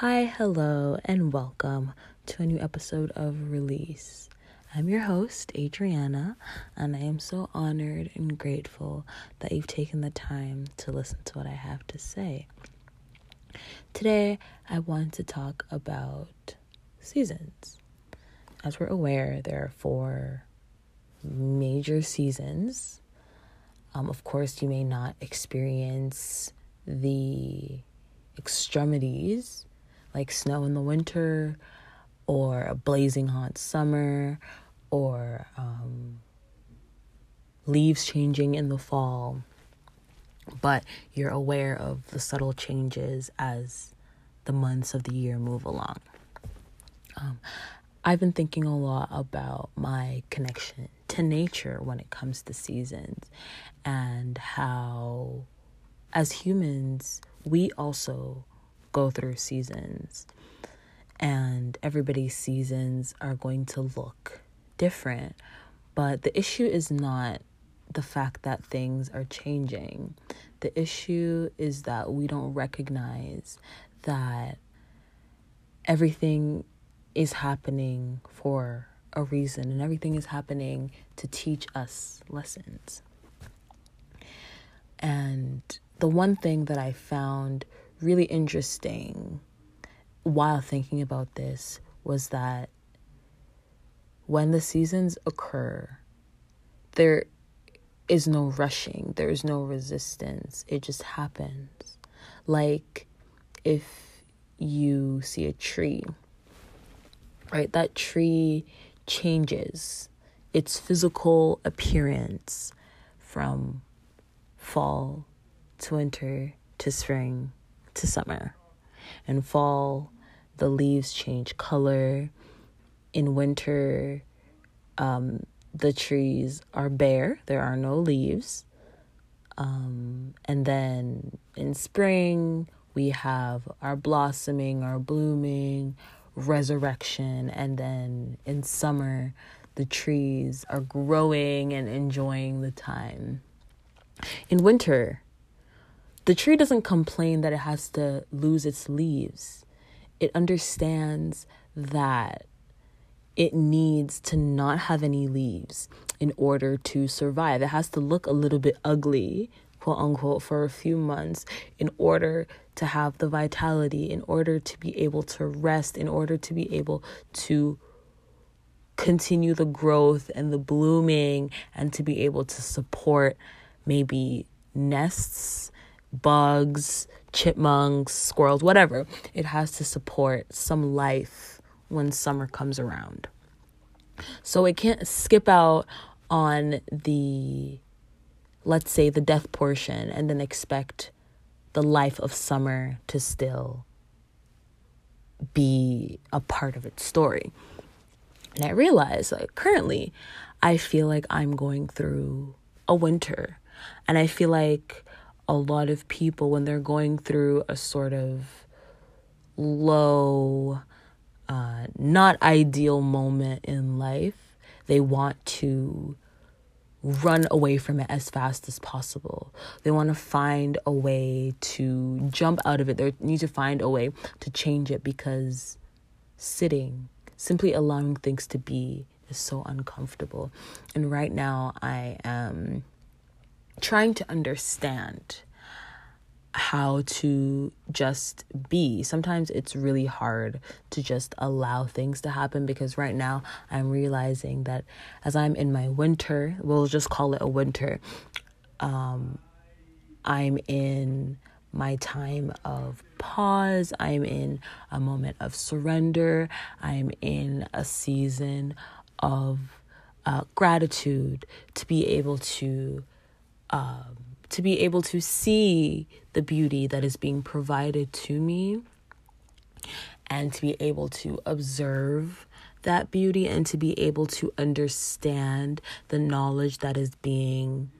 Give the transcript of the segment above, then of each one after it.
Hi, hello, and welcome to a new episode of Release. I'm your host, Adriana, and I am so honored and grateful that you've taken the time to listen to what I have to say. Today, I want to talk about seasons. As we're aware, there are four major seasons. Um, of course, you may not experience the extremities like snow in the winter or a blazing hot summer or um, leaves changing in the fall, but you're aware of the subtle changes as the months of the year move along. Um, I've been thinking a lot about my connection to nature when it comes to seasons and how, as humans, we also go through seasons. And everybody's seasons are going to look different. But the issue is not the fact that things are changing. The issue is that we don't recognize that everything is happening for a reason and everything is happening to teach us lessons. And the one thing that I found really interesting while thinking about this was that when the seasons occur, there is no rushing, there is no resistance. It just happens. Like if you see a tree, right? That tree changes its physical appearance from fall to winter to spring to summer. In fall, the leaves change color. In winter, um, the trees are bare, there are no leaves. Um, and then in spring, we have our blossoming, our blooming, resurrection. And then in summer, the trees are growing and enjoying the time. In winter, the tree doesn't complain that it has to lose its leaves. It understands that it needs to not have any leaves in order to survive. It has to look a little bit ugly, quote unquote, for a few months in order to have the vitality, in order to be able to rest, in order to be able to continue the growth and the blooming and to be able to support maybe nests bugs, chipmunks, squirrels, whatever. It has to support some life when summer comes around. So it can't skip out on the, let's say, the death portion and then expect the life of summer to still be a part of its story. And I realize, like, currently, I feel like I'm going through a winter. And I feel like a lot of people when they're going through a sort of low, uh, not ideal moment in life, they want to run away from it as fast as possible. They want to find a way to jump out of it. They need to find a way to change it because sitting, simply allowing things to be, is so uncomfortable. And right now, I am trying to understand how to just be. Sometimes it's really hard to just allow things to happen because right now I'm realizing that as I'm in my winter, we'll just call it a winter, um, I'm in my time of pause. I'm in a moment of surrender. I'm in a season of uh, gratitude to be able to um, to be able to see the beauty that is being provided to me and to be able to observe that beauty and to be able to understand the knowledge that is being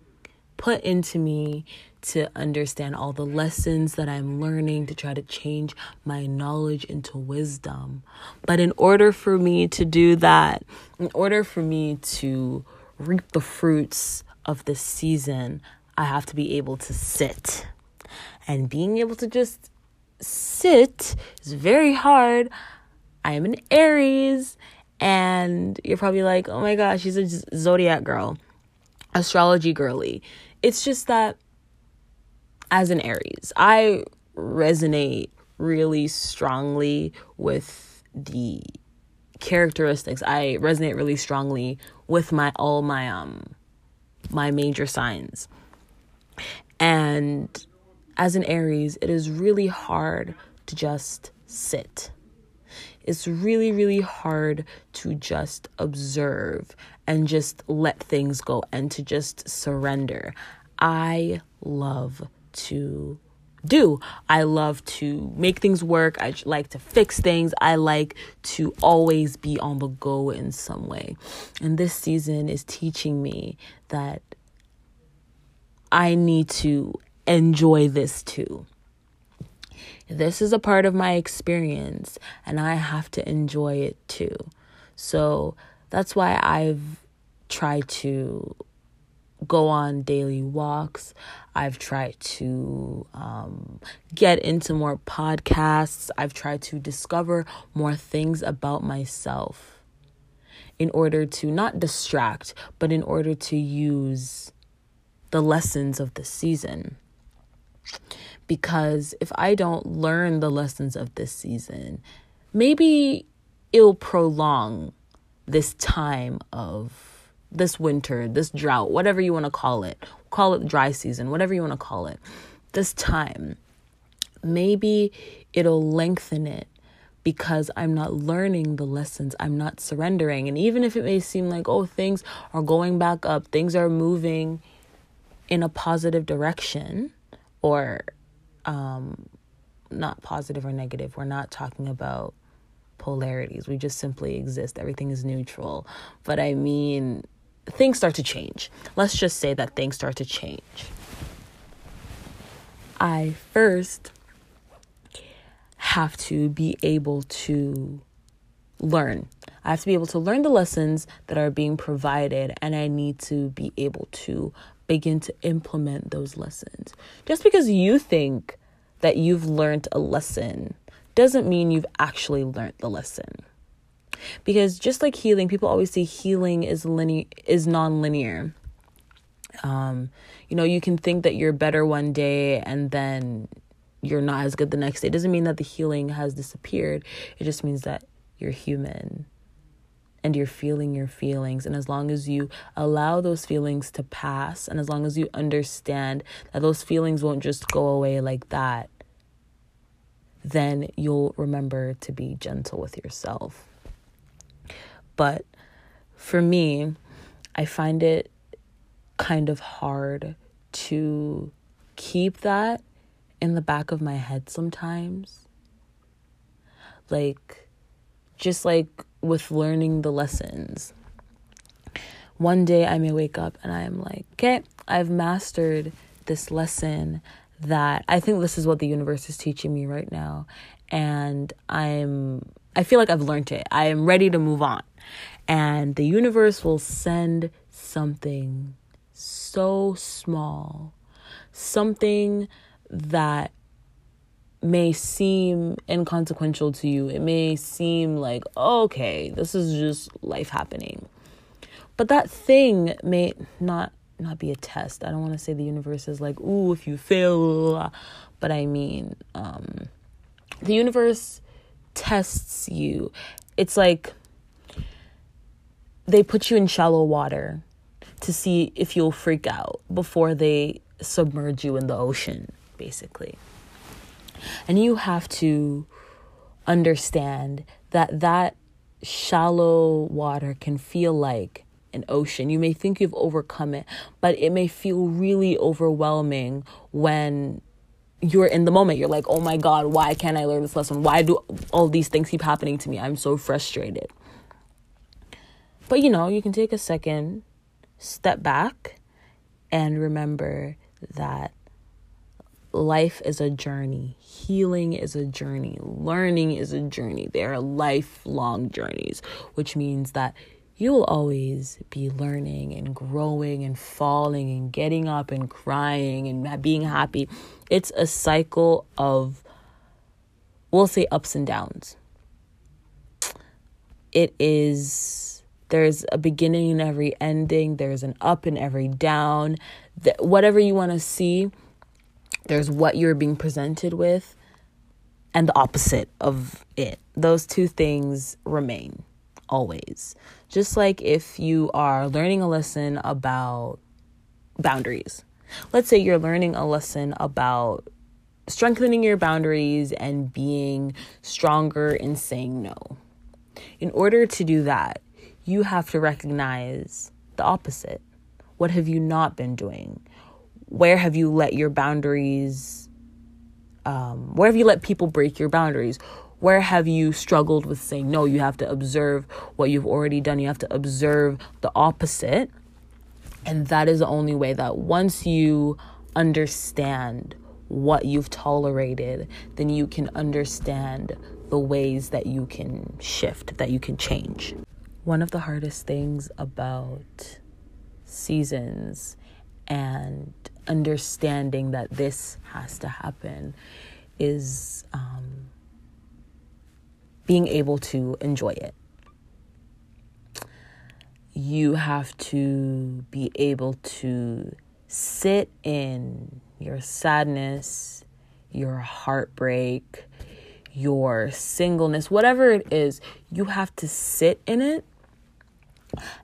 put into me to understand all the lessons that I'm learning to try to change my knowledge into wisdom. But in order for me to do that, in order for me to reap the fruits of this season, I have to be able to sit. And being able to just sit is very hard. I am an Aries, and you're probably like, oh my gosh, she's a zodiac girl, astrology girly. It's just that as an Aries, I resonate really strongly with the characteristics. I resonate really strongly with my all my um my major signs. And as an Aries, it is really hard to just sit. It's really, really hard to just observe and just let things go and to just surrender. I love to do. I love to make things work. I like to fix things. I like to always be on the go in some way. And this season is teaching me that I need to enjoy this too. This is a part of my experience, and I have to enjoy it too. So that's why I've tried to go on daily walks. I've tried to um, get into more podcasts. I've tried to discover more things about myself in order to not distract, but in order to use the lessons of the season. Because if I don't learn the lessons of this season, maybe it'll prolong this time of this winter, this drought, whatever you want to call it, call it dry season, whatever you want to call it, this time, maybe it'll lengthen it because I'm not learning the lessons, I'm not surrendering. And even if it may seem like, oh, things are going back up, things are moving in a positive direction, or um, not positive or negative, we're not talking about polarities. We just simply exist. Everything is neutral. But I mean, things start to change. Let's just say that things start to change. I first have to be able to learn. I have to be able to learn the lessons that are being provided, and I need to be able to begin to implement those lessons. Just because you think that you've learned a lesson doesn't mean you've actually learned the lesson because just like healing people always say healing is linear is non-linear um you know you can think that you're better one day and then you're not as good the next day it doesn't mean that the healing has disappeared it just means that you're human and you're feeling your feelings. And as long as you allow those feelings to pass, and as long as you understand that those feelings won't just go away like that, then you'll remember to be gentle with yourself. But for me, I find it kind of hard to keep that in the back of my head sometimes. Like, just like with learning the lessons. One day I may wake up and I'm like, okay, I've mastered this lesson that I think this is what the universe is teaching me right now. And I'm, I feel like I've learned it. I am ready to move on and the universe will send something so small, something that may seem inconsequential to you. It may seem like, okay, this is just life happening. But that thing may not not be a test. I don't want to say the universe is like, ooh, if you fail, but I mean, um, the universe tests you. It's like they put you in shallow water to see if you'll freak out before they submerge you in the ocean, basically. And you have to understand that that shallow water can feel like an ocean. You may think you've overcome it, but it may feel really overwhelming when you're in the moment. You're like, oh my God, why can't I learn this lesson? Why do all these things keep happening to me? I'm so frustrated. But you know, you can take a second, step back, and remember that life is a journey, healing is a journey, learning is a journey. They are lifelong journeys, which means that you will always be learning and growing and falling and getting up and crying and being happy. It's a cycle of we'll say ups and downs. It is there's a beginning in every ending, there's an up in every down. Whatever you want to see, there's what you're being presented with and the opposite of it. Those two things remain always. Just like if you are learning a lesson about boundaries. Let's say you're learning a lesson about strengthening your boundaries and being stronger in saying no. In order to do that, you have to recognize the opposite. What have you not been doing? Where have you let your boundaries, um, where have you let people break your boundaries? Where have you struggled with saying no? You have to observe what you've already done. You have to observe the opposite. And that is the only way that once you understand what you've tolerated, then you can understand the ways that you can shift, that you can change. One of the hardest things about seasons and understanding that this has to happen is um, being able to enjoy it. You have to be able to sit in your sadness, your heartbreak, your singleness, whatever it is, you have to sit in it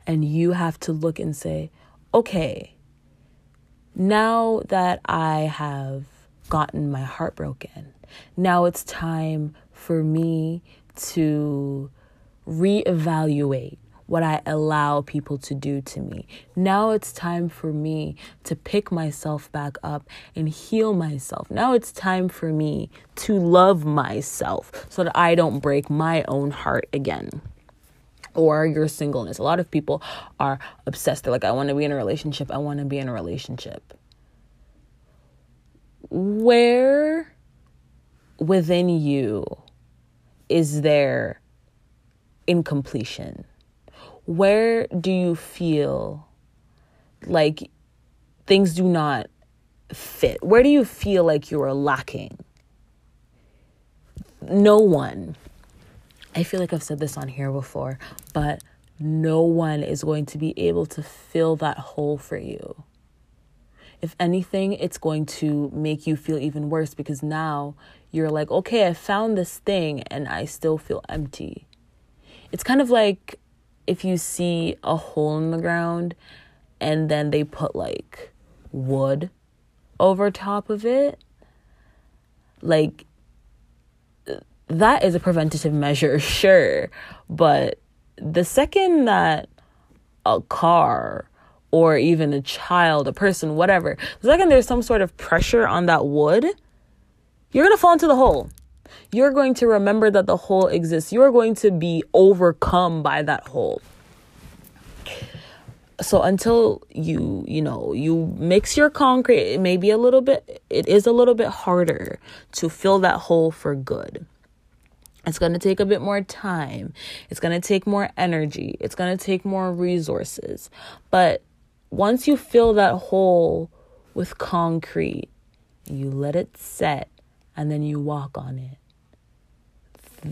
and you have to look and say, okay, now that I have gotten my heart broken, now it's time for me to reevaluate what I allow people to do to me. Now it's time for me to pick myself back up and heal myself. Now it's time for me to love myself so that I don't break my own heart again. Or your singleness. A lot of people are obsessed. They're like, I want to be in a relationship. I want to be in a relationship. Where within you is there incompletion? where do you feel like things do not fit? Where do you feel like you are lacking? No one, I feel like I've said this on here before, but no one is going to be able to fill that hole for you. If anything, it's going to make you feel even worse because now you're like, okay, I found this thing and I still feel empty. It's kind of like if you see a hole in the ground and then they put like wood over top of it, like that is a preventative measure, sure. But the second that a car or even a child, a person, whatever, the second there's some sort of pressure on that wood, you're gonna fall into the hole you're going to remember that the hole exists. You're going to be overcome by that hole. So until you, you know, you mix your concrete, it may be a little bit, it is a little bit harder to fill that hole for good. It's going to take a bit more time. It's going to take more energy. It's going to take more resources. But once you fill that hole with concrete, you let it set and then you walk on it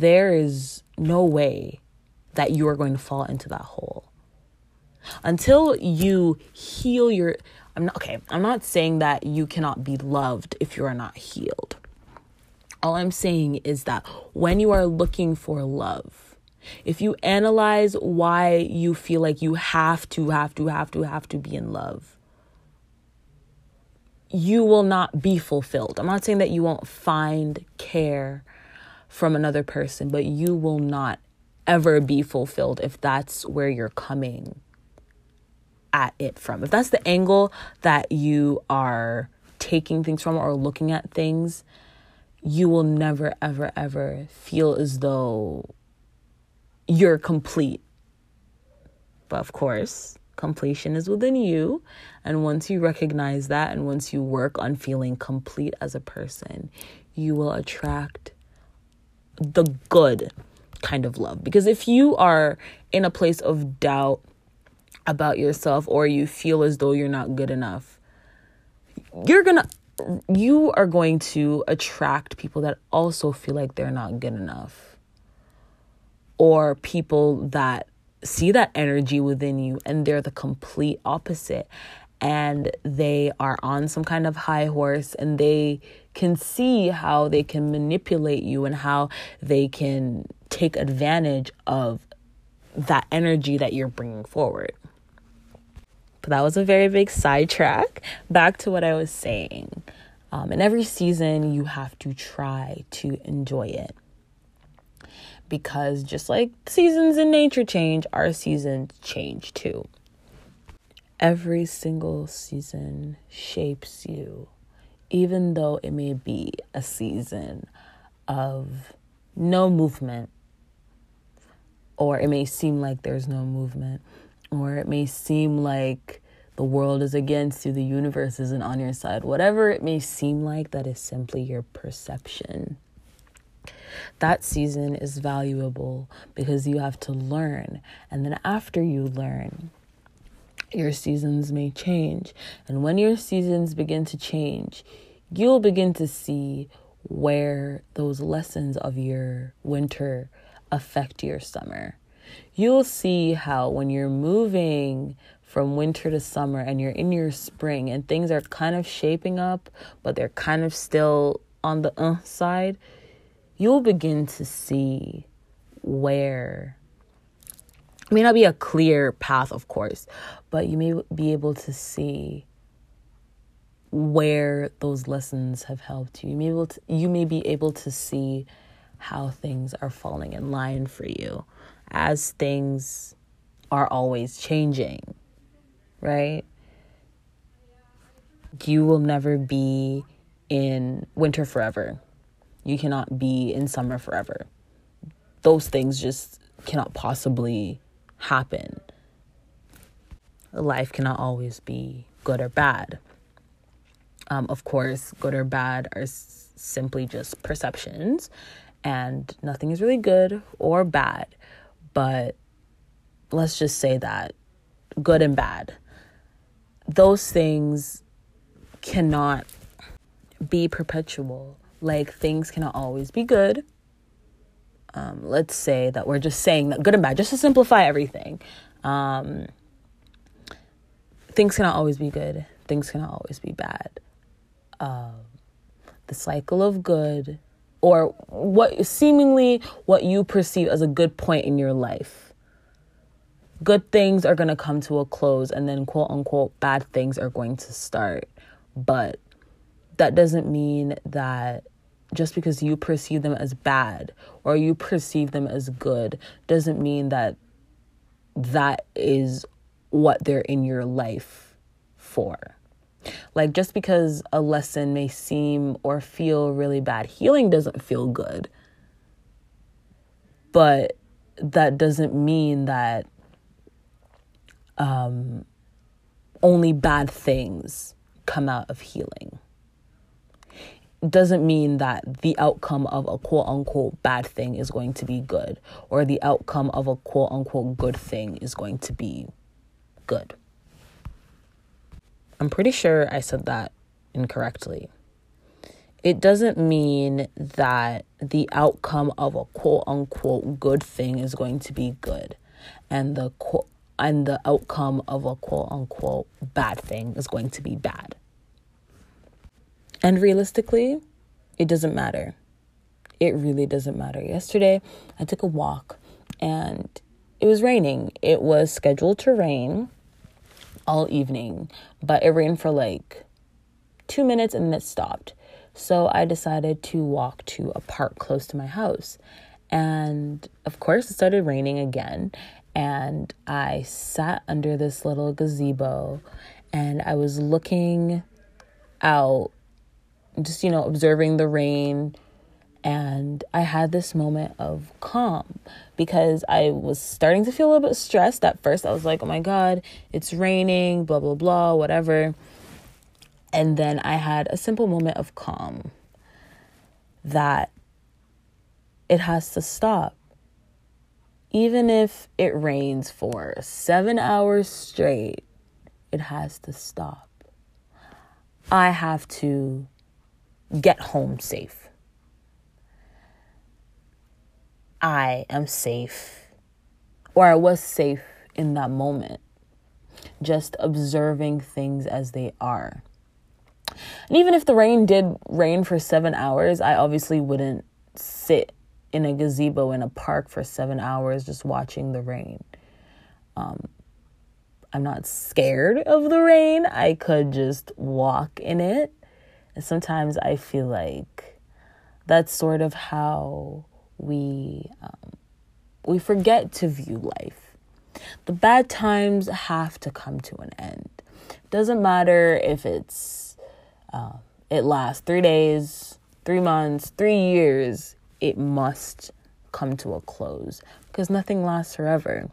there is no way that you are going to fall into that hole. Until you heal your I'm not okay, I'm not saying that you cannot be loved if you are not healed. All I'm saying is that when you are looking for love, if you analyze why you feel like you have to, have to, have to, have to be in love, you will not be fulfilled. I'm not saying that you won't find care from another person, but you will not ever be fulfilled if that's where you're coming at it from. If that's the angle that you are taking things from or looking at things, you will never, ever, ever feel as though you're complete. But of course, completion is within you. And once you recognize that and once you work on feeling complete as a person, you will attract the good kind of love. Because if you are in a place of doubt about yourself or you feel as though you're not good enough, you're to you are going to attract people that also feel like they're not good enough or people that see that energy within you and they're the complete opposite and they are on some kind of high horse and they can see how they can manipulate you and how they can take advantage of that energy that you're bringing forward. But that was a very big sidetrack. Back to what I was saying. Um, in every season, you have to try to enjoy it. Because just like seasons in nature change, our seasons change too. Every single season shapes you, even though it may be a season of no movement, or it may seem like there's no movement, or it may seem like the world is against you, the universe isn't on your side. Whatever it may seem like, that is simply your perception. That season is valuable because you have to learn. And then after you learn, your seasons may change. And when your seasons begin to change, you'll begin to see where those lessons of your winter affect your summer. You'll see how when you're moving from winter to summer and you're in your spring and things are kind of shaping up, but they're kind of still on the uh side, you'll begin to see where it may not be a clear path, of course, but you may be able to see where those lessons have helped you. You may, able to, you may be able to see how things are falling in line for you as things are always changing, right? You will never be in winter forever. You cannot be in summer forever. Those things just cannot possibly happen. Life cannot always be good or bad. Um, of course, good or bad are s- simply just perceptions, and nothing is really good or bad. But let's just say that good and bad, those things cannot be perpetual. Like things cannot always be good. Um, let's say that we're just saying that good and bad, just to simplify everything. Um, things cannot always be good, things cannot always be bad. Um, the cycle of good, or what seemingly what you perceive as a good point in your life. Good things are going to come to a close, and then quote unquote bad things are going to start. But that doesn't mean that just because you perceive them as bad or you perceive them as good doesn't mean that that is what they're in your life for. Like, just because a lesson may seem or feel really bad, healing doesn't feel good. But that doesn't mean that um, only bad things come out of healing doesn't mean that the outcome of a quote unquote bad thing is going to be good or the outcome of a quote unquote good thing is going to be good. I'm pretty sure I said that incorrectly. It doesn't mean that the outcome of a quote unquote good thing is going to be good and the quote and the outcome of a quote unquote bad thing is going to be bad. And realistically, it doesn't matter. It really doesn't matter. Yesterday, I took a walk and it was raining. It was scheduled to rain all evening, but it rained for like two minutes and then it stopped. So I decided to walk to a park close to my house. And of course, it started raining again. And I sat under this little gazebo and I was looking out just, you know, observing the rain. And I had this moment of calm because I was starting to feel a little bit stressed. At first, I was like, oh my God, it's raining, blah, blah, blah, whatever. And then I had a simple moment of calm that it has to stop. Even if it rains for seven hours straight, it has to stop. I have to get home safe. I am safe, or I was safe in that moment, just observing things as they are. And even if the rain did rain for seven hours, I obviously wouldn't sit in a gazebo in a park for seven hours just watching the rain. Um, I'm not scared of the rain. I could just walk in it. And sometimes I feel like that's sort of how we um, we forget to view life. The bad times have to come to an end. Doesn't matter if it's uh, it lasts three days, three months, three years. It must come to a close because nothing lasts forever.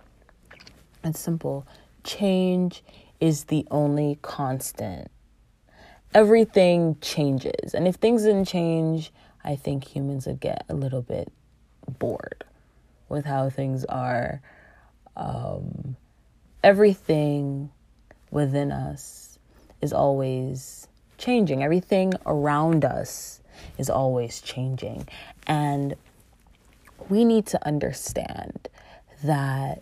It's simple. Change is the only constant. Everything changes. And if things didn't change, I think humans would get a little bit bored with how things are. Um, everything within us is always changing, everything around us is always changing. And we need to understand that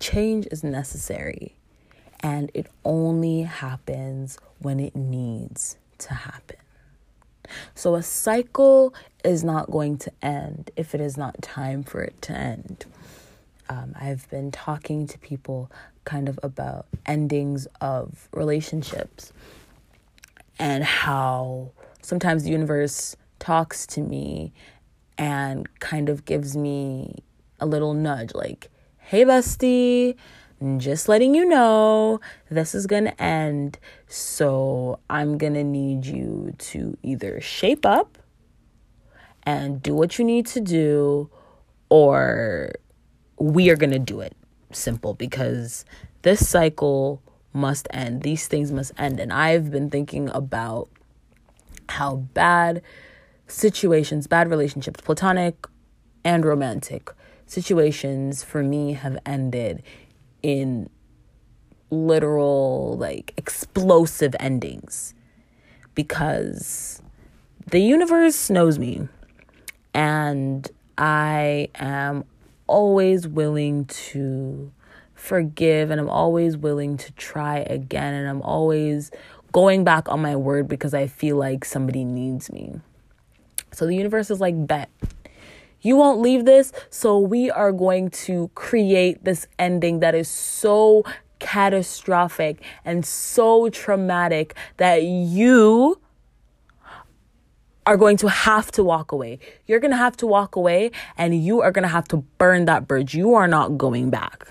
change is necessary and it only happens when it needs to happen. So a cycle is not going to end if it is not time for it to end. Um, I've been talking to people kind of about endings of relationships and how sometimes the universe talks to me and kind of gives me a little nudge like, hey, bestie, just letting you know this is going to end. So I'm going to need you to either shape up and do what you need to do, or we are going to do it. Simple because this cycle must end. These things must end. And I've been thinking about how bad situations, bad relationships, platonic and romantic situations for me have ended in literal, like explosive endings because the universe knows me and I am always willing to forgive and I'm always willing to try again and I'm always going back on my word because I feel like somebody needs me. So the universe is like, bet. You won't leave this, so we are going to create this ending that is so catastrophic and so traumatic that you are going to have to walk away. You're going to have to walk away and you are going to have to burn that bridge. You are not going back.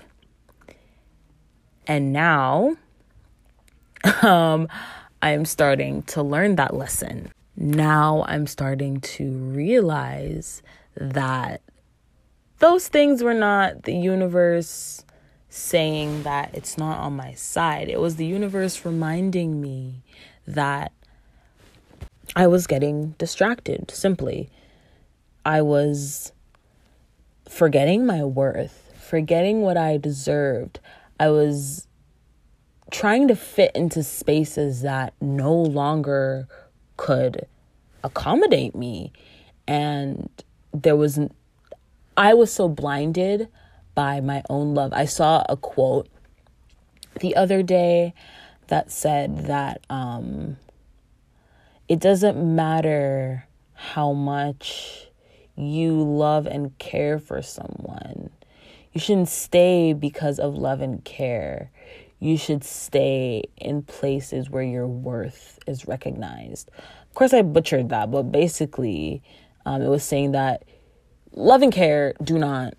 And now um I am starting to learn that lesson now I'm starting to realize that those things were not the universe saying that it's not on my side. It was the universe reminding me that I was getting distracted, simply. I was forgetting my worth, forgetting what I deserved. I was trying to fit into spaces that no longer could accommodate me. And there was, I was so blinded by my own love. I saw a quote the other day that said that um, it doesn't matter how much you love and care for someone. You shouldn't stay because of love and care you should stay in places where your worth is recognized. Of course, I butchered that, but basically, um, it was saying that love and care do not,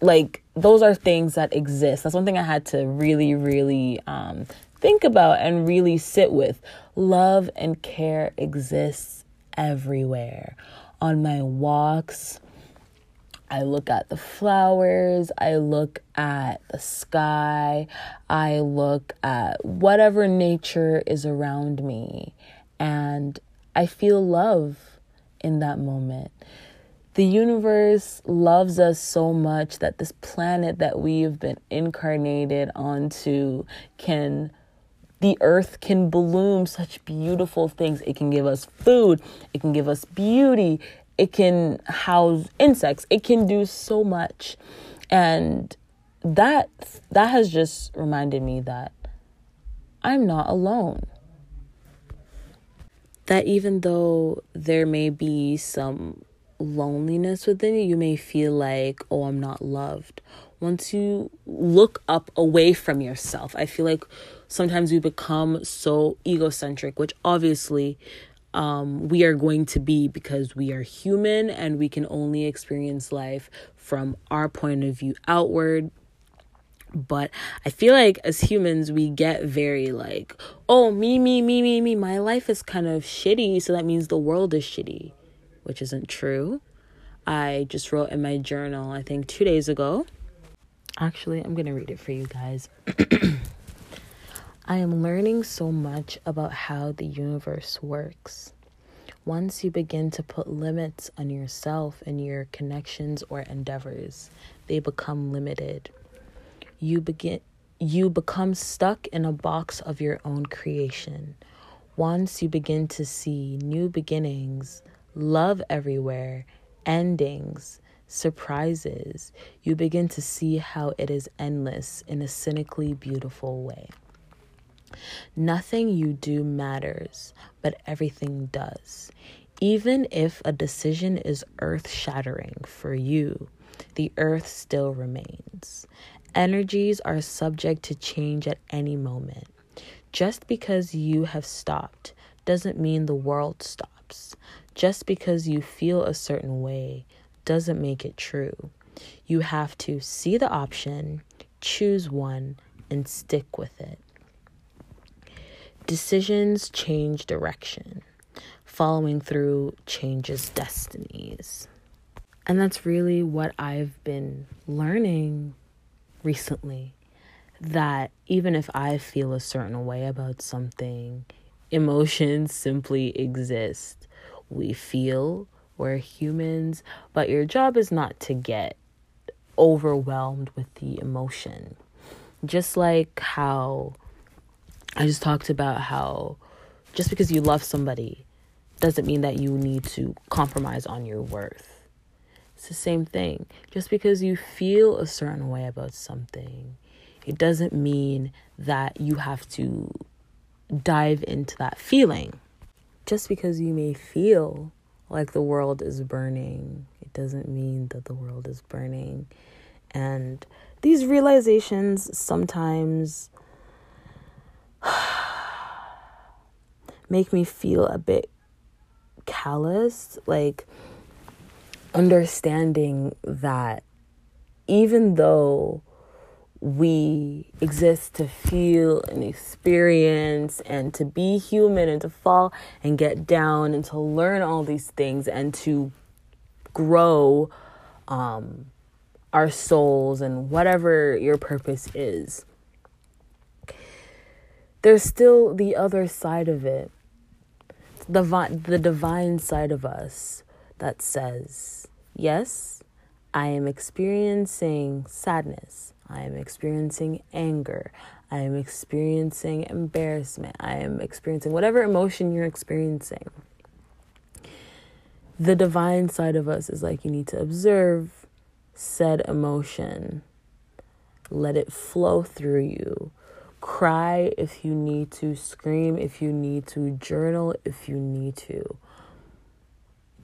like, those are things that exist. That's one thing I had to really, really um, think about and really sit with. Love and care exists everywhere. On my walks, I look at the flowers, I look at the sky, I look at whatever nature is around me, and I feel love in that moment. The universe loves us so much that this planet that we have been incarnated onto can the earth can bloom such beautiful things. It can give us food, it can give us beauty, it can house insects, it can do so much. And that that has just reminded me that I'm not alone. That even though there may be some loneliness within you, you may feel like, oh, I'm not loved. Once you look up away from yourself, I feel like sometimes we become so egocentric, which obviously um, we are going to be because we are human and we can only experience life from our point of view outward but I feel like as humans, we get very like, oh, me, me, me, me, me. My life is kind of shitty, so that means the world is shitty which isn't true. I just wrote in my journal, I think two days ago. Actually, I'm going to read it for you guys. I am learning so much about how the universe works. Once you begin to put limits on yourself and your connections or endeavors, they become limited. You begin you become stuck in a box of your own creation. Once you begin to see new beginnings, love everywhere, endings, surprises, you begin to see how it is endless in a cynically beautiful way. Nothing you do matters, but everything does. Even if a decision is earth shattering for you, the earth still remains. Energies are subject to change at any moment. Just because you have stopped doesn't mean the world stops. Just because you feel a certain way doesn't make it true. You have to see the option, choose one, and stick with it. Decisions change direction. Following through changes destinies. And that's really what I've been learning recently. That even if I feel a certain way about something, emotions simply exist we feel. We're humans, but your job is not to get overwhelmed with the emotion. Just like how I just talked about how just because you love somebody doesn't mean that you need to compromise on your worth. It's the same thing. Just because you feel a certain way about something, it doesn't mean that you have to dive into that feeling just because you may feel like the world is burning, it doesn't mean that the world is burning. And these realizations sometimes make me feel a bit callous, like understanding that even though we exist to feel and experience and to be human and to fall and get down and to learn all these things and to grow um, our souls and whatever your purpose is. There's still the other side of it, the, the divine side of us that says, Yes, I am experiencing sadness. I am experiencing anger. I am experiencing embarrassment. I am experiencing whatever emotion you're experiencing. The divine side of us is like you need to observe said emotion, let it flow through you. Cry if you need to, scream if you need to, journal if you need to.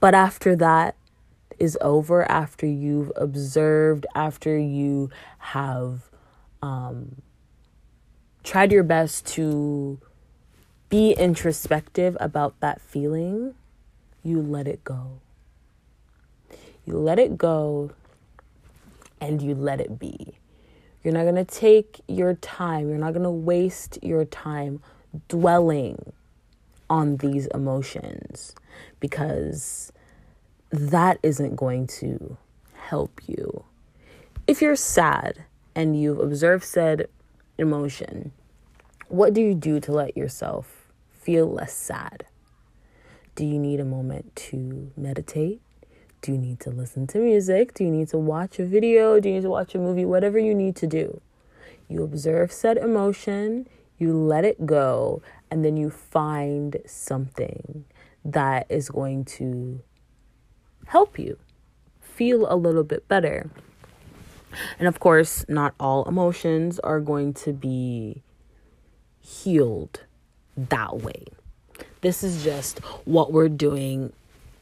But after that, is over after you've observed, after you have um, tried your best to be introspective about that feeling, you let it go. You let it go and you let it be. You're not going to take your time, you're not going to waste your time dwelling on these emotions because that isn't going to help you. If you're sad and you've observed said emotion, what do you do to let yourself feel less sad? Do you need a moment to meditate? Do you need to listen to music? Do you need to watch a video? Do you need to watch a movie? Whatever you need to do. You observe said emotion, you let it go, and then you find something that is going to help you feel a little bit better. And of course, not all emotions are going to be healed that way. This is just what we're doing.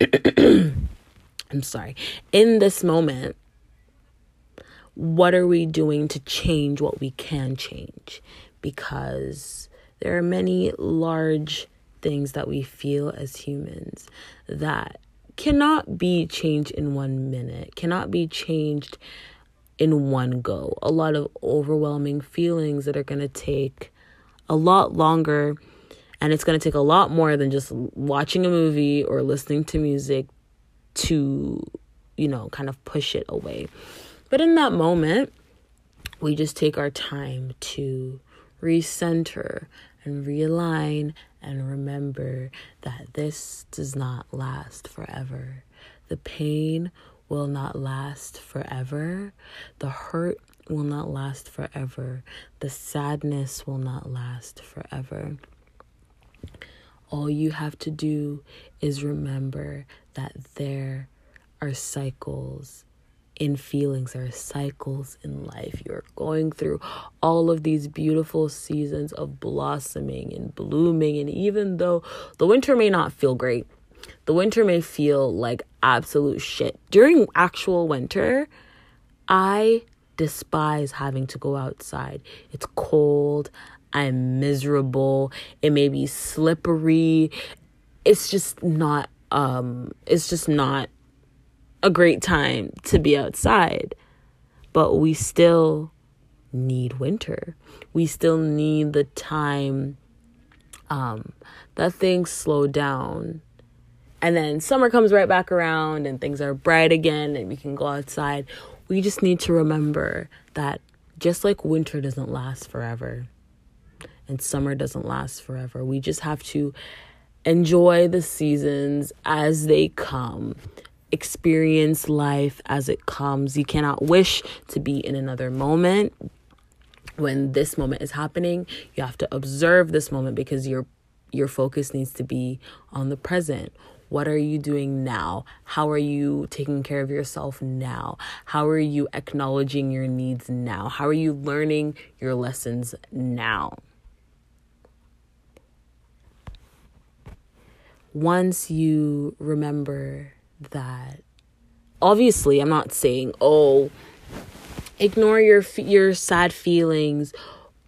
I'm sorry. In this moment, what are we doing to change what we can change? Because there are many large things that we feel as humans that cannot be changed in one minute, cannot be changed in one go. A lot of overwhelming feelings that are going to take a lot longer and it's going to take a lot more than just watching a movie or listening to music to, you know, kind of push it away. But in that moment, we just take our time to recenter and realign and remember that this does not last forever. The pain will not last forever. The hurt will not last forever. The sadness will not last forever. All you have to do is remember that there are cycles in feelings, there are cycles in life. You're going through all of these beautiful seasons of blossoming and blooming. And even though the winter may not feel great, the winter may feel like absolute shit. During actual winter, I despise having to go outside. It's cold. I'm miserable. It may be slippery. It's just not um it's just not a great time to be outside. But we still need winter. We still need the time um that things slow down. And then summer comes right back around and things are bright again and we can go outside. We just need to remember that just like winter doesn't last forever and summer doesn't last forever, we just have to enjoy the seasons as they come experience life as it comes. You cannot wish to be in another moment when this moment is happening. You have to observe this moment because your your focus needs to be on the present. What are you doing now? How are you taking care of yourself now? How are you acknowledging your needs now? How are you learning your lessons now? Once you remember that obviously I'm not saying oh ignore your your sad feelings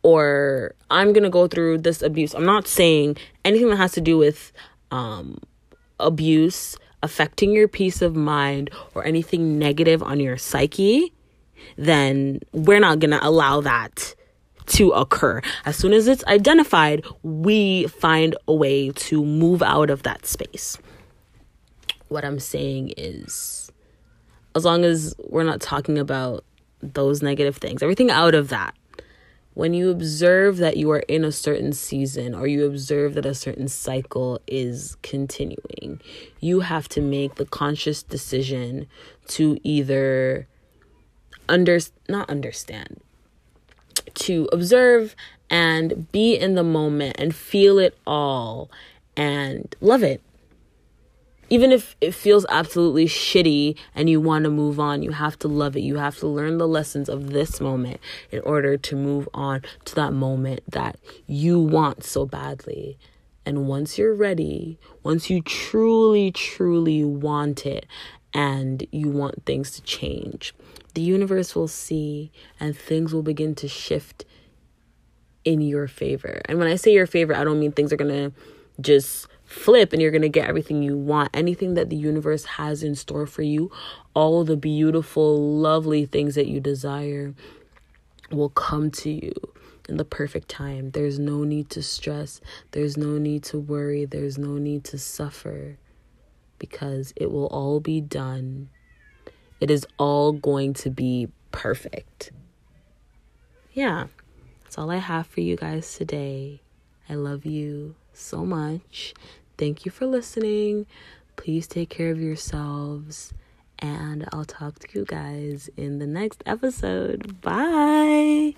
or I'm going to go through this abuse. I'm not saying anything that has to do with um abuse affecting your peace of mind or anything negative on your psyche, then we're not going to allow that to occur. As soon as it's identified, we find a way to move out of that space what I'm saying is as long as we're not talking about those negative things, everything out of that. When you observe that you are in a certain season or you observe that a certain cycle is continuing, you have to make the conscious decision to either under not understand to observe and be in the moment and feel it all and love it even if it feels absolutely shitty and you want to move on, you have to love it. You have to learn the lessons of this moment in order to move on to that moment that you want so badly. And once you're ready, once you truly, truly want it and you want things to change, the universe will see and things will begin to shift in your favor. And when I say your favor, I don't mean things are going to just flip and you're going to get everything you want. Anything that the universe has in store for you, all the beautiful, lovely things that you desire will come to you in the perfect time. There's no need to stress, there's no need to worry, there's no need to suffer because it will all be done. It is all going to be perfect. Yeah, that's all I have for you guys today. I love you so much. Thank you for listening. Please take care of yourselves. And I'll talk to you guys in the next episode. Bye.